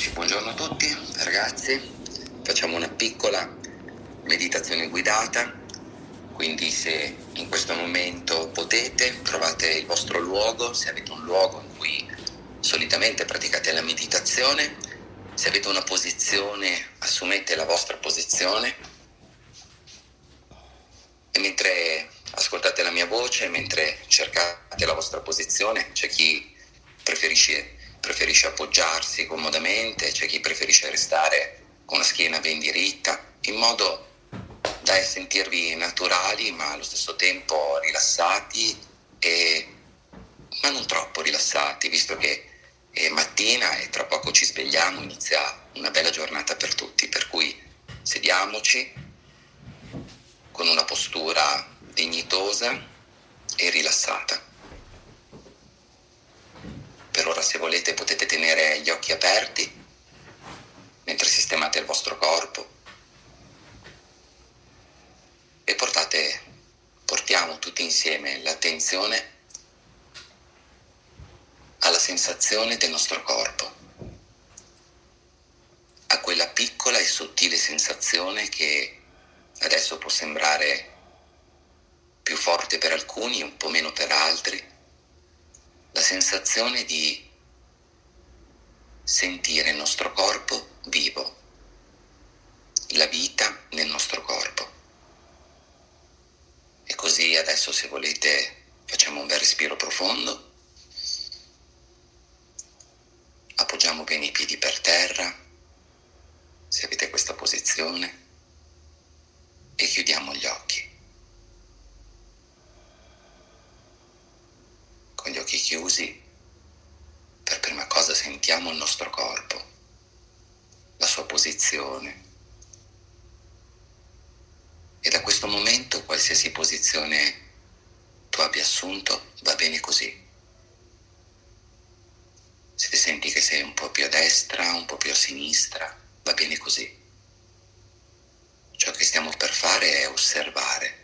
Eccoci, buongiorno a tutti ragazzi. Facciamo una piccola meditazione guidata, quindi se in questo momento potete trovate il vostro luogo, se avete un luogo in cui solitamente praticate la meditazione, se avete una posizione assumete la vostra posizione. E mentre ascoltate la mia voce, mentre cercate la vostra posizione, c'è chi preferisce preferisce appoggiarsi comodamente, c'è chi preferisce restare con la schiena ben diritta, in modo da sentirvi naturali ma allo stesso tempo rilassati, e, ma non troppo rilassati, visto che è mattina e tra poco ci svegliamo, inizia una bella giornata per tutti, per cui sediamoci con una postura dignitosa e rilassata. Per ora se volete potete tenere gli occhi aperti mentre sistemate il vostro corpo e portate, portiamo tutti insieme l'attenzione alla sensazione del nostro corpo, a quella piccola e sottile sensazione che adesso può sembrare più forte per alcuni, un po' meno per altri, la sensazione di sentire il nostro corpo vivo, la vita nel nostro corpo. E così adesso se volete facciamo un bel respiro profondo, appoggiamo bene i piedi per terra, se avete questa posizione, e chiudiamo gli occhi. con gli occhi chiusi, per prima cosa sentiamo il nostro corpo, la sua posizione. E da questo momento qualsiasi posizione tu abbia assunto va bene così. Se senti che sei un po' più a destra, un po' più a sinistra, va bene così. Ciò che stiamo per fare è osservare.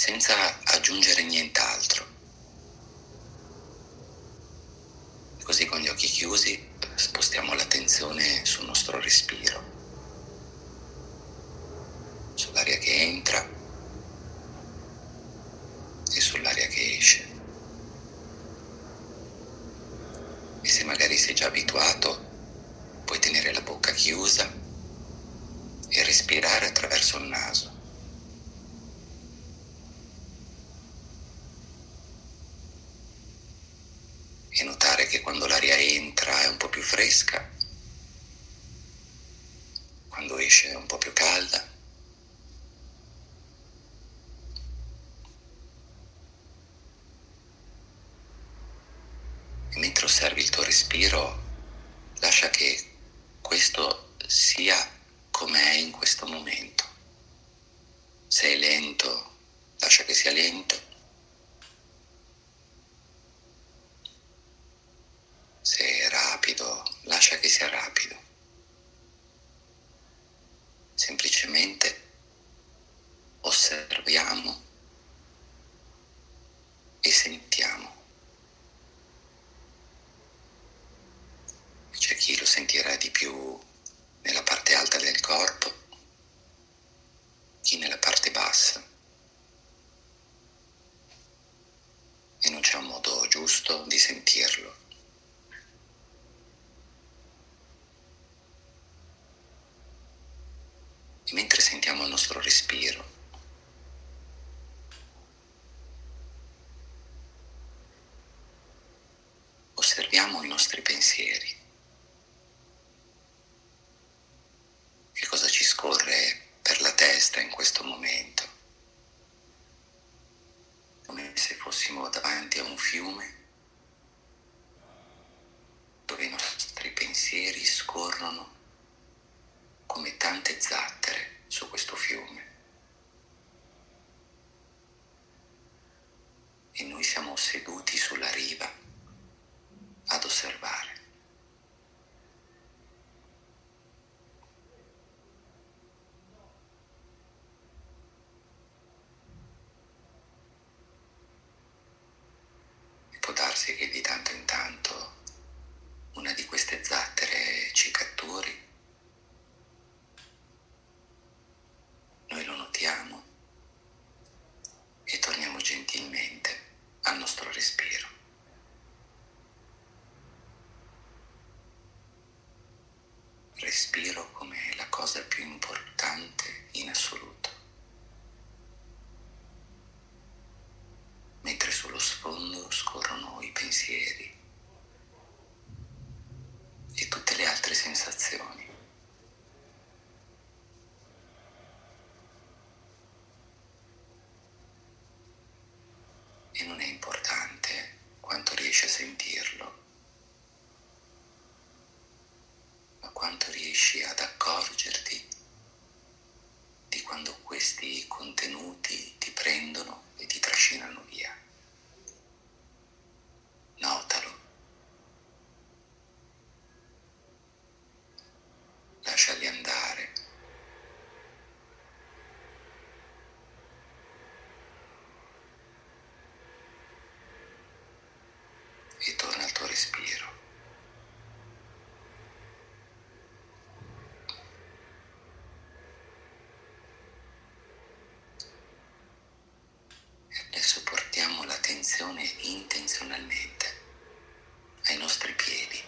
Senza aggiungere nient'altro. Così con gli occhi chiusi spostiamo l'attenzione sul nostro respiro, sull'aria che entra e sull'aria che esce. E se magari sei già abituato, puoi tenere la bocca chiusa e respirare attraverso il naso. e notare che quando l'aria entra è un po' più fresca, quando esce è un po' più calda. E mentre osservi il tuo respiro, lascia che questo sia com'è in questo momento. Se è lento, lascia che sia lento. Se è rapido, lascia che sia rapido. Semplicemente osserviamo e sentiamo. C'è chi lo sentirà di più nella parte alta del corpo, chi nella parte bassa. E non c'è un modo giusto di sentirlo. E mentre sentiamo il nostro respiro, osserviamo i nostri pensieri. Che cosa ci scorre per la testa in questo momento? Come se fossimo davanti a un fiume dove i nostri pensieri scorrono come tante zattere su questo fiume. E noi siamo seduti sulla riva ad osservare. E può darsi darsi che di tanto in tanto una di queste zattere ci catturi. Noi lo notiamo e torniamo gentilmente al nostro respiro. Respiro come la cosa più importante in assoluto. Mentre sullo sfondo scorrono i pensieri e tutte le altre sensazioni. E non è importante quanto riesci a sentirlo, ma quanto riesci ad accorgerti di quando questi contenuti ti prendono e ti trascinano via. Notalo. Lasciali andare. E torna al tuo respiro. E adesso portiamo l'attenzione intenzionalmente ai nostri piedi.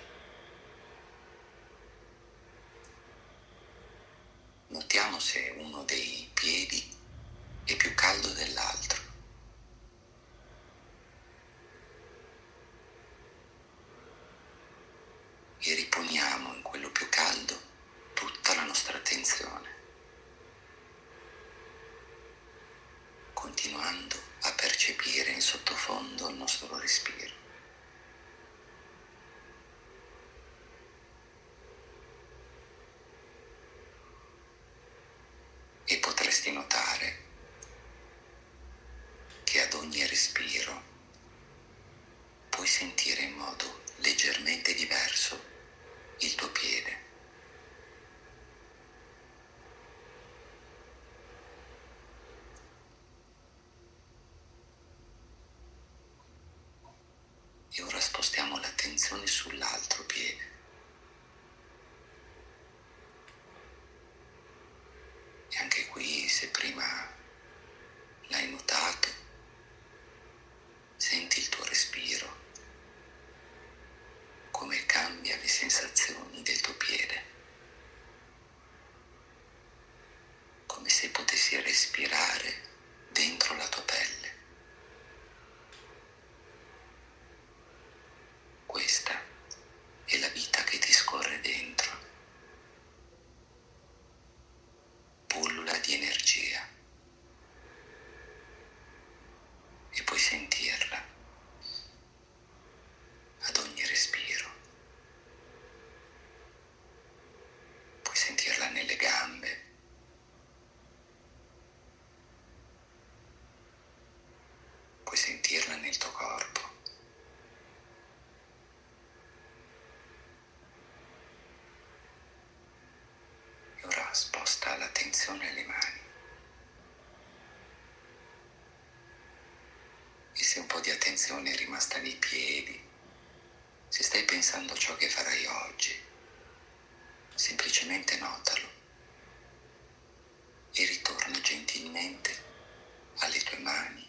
Notiamo se uno dei piedi è più caldo dell'altro. E riponiamo in quello più caldo tutta la nostra attenzione, continuando a percepire in sottofondo il nostro respiro. E potresti notare che ad ogni respiro puoi sentire in modo leggermente diverso il tuo piede. E ora spostiamo l'attenzione sull'altro piede. E anche qui, se prima l'hai notato, senti il tuo respiro, cambia le sensazioni del tuo piede, come se potessi respirare dentro la tua pelle. Questa è la vita che ti scorre dentro. pullula di energia e puoi sentirla ad ogni respiro. Puoi sentirla nelle gambe. Puoi sentirla nel tuo corpo. E ora sposta l'attenzione alle mani. E se un po' di attenzione è rimasta nei piedi, se stai pensando a ciò che farai oggi, semplicemente notalo e ritorna gentilmente alle tue mani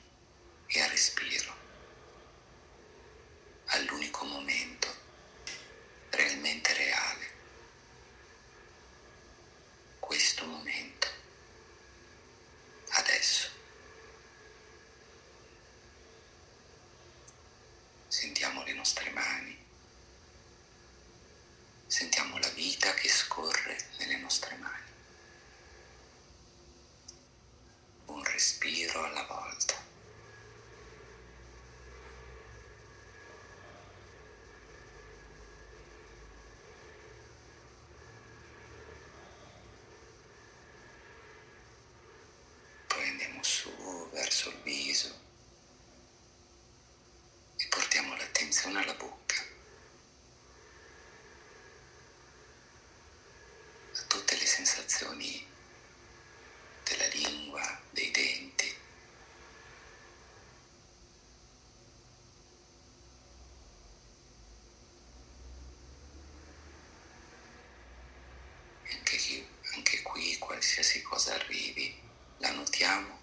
attenzione alla bocca, a tutte le sensazioni della lingua, dei denti. Anche, anche qui qualsiasi cosa arrivi, la notiamo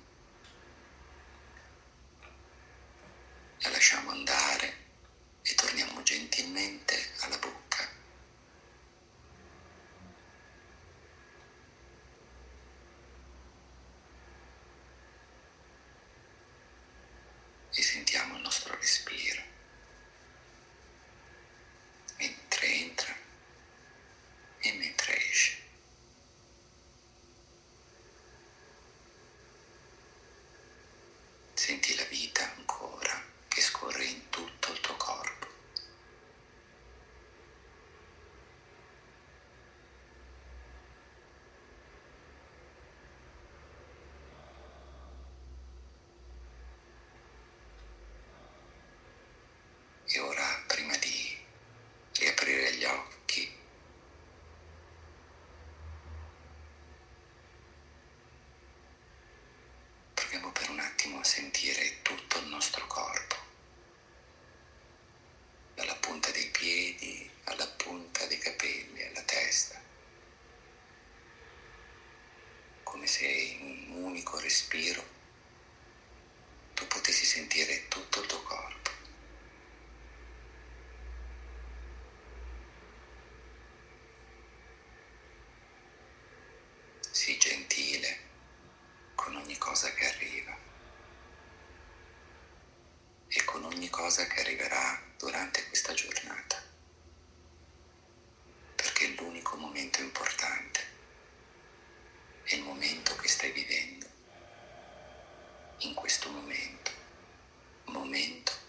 nostro corpo, dalla punta dei piedi alla punta dei capelli, alla testa, come se in un unico respiro tu potessi sentire tutto il tuo corpo. Sii gentile con ogni cosa che arriva e con ogni cosa che arriverà durante questa giornata, perché è l'unico momento importante, è il momento che stai vivendo, in questo momento, momento.